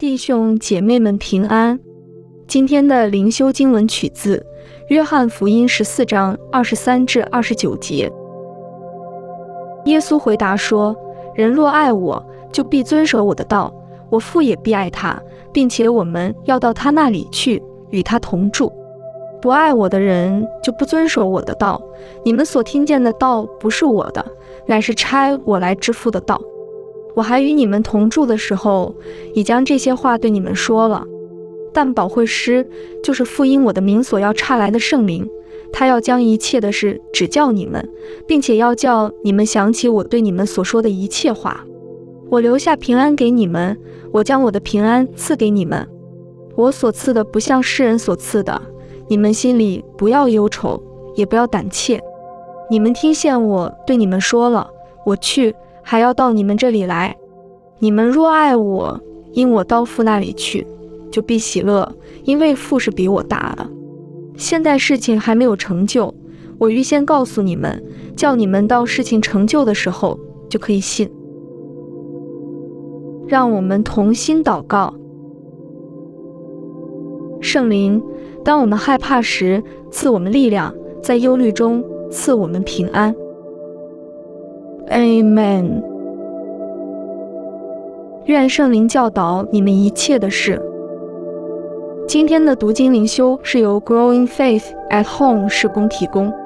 弟兄姐妹们平安。今天的灵修经文取自《约翰福音》十四章二十三至二十九节。耶稣回答说：“人若爱我，就必遵守我的道；我父也必爱他，并且我们要到他那里去，与他同住。不爱我的人，就不遵守我的道。你们所听见的道，不是我的，乃是差我来之父的道。”我还与你们同住的时候，已将这些话对你们说了。但保惠师就是复因我的名所要差来的圣灵，他要将一切的事指教你们，并且要叫你们想起我对你们所说的一切话。我留下平安给你们，我将我的平安赐给你们。我所赐的不像世人所赐的，你们心里不要忧愁，也不要胆怯。你们听见我对你们说了，我去。还要到你们这里来。你们若爱我，因我到父那里去，就必喜乐，因为父是比我大的。现在事情还没有成就，我预先告诉你们，叫你们到事情成就的时候就可以信。让我们同心祷告。圣灵，当我们害怕时，赐我们力量；在忧虑中，赐我们平安。Amen。愿圣灵教导你们一切的事。今天的读经灵修是由 Growing Faith at Home 施工提供。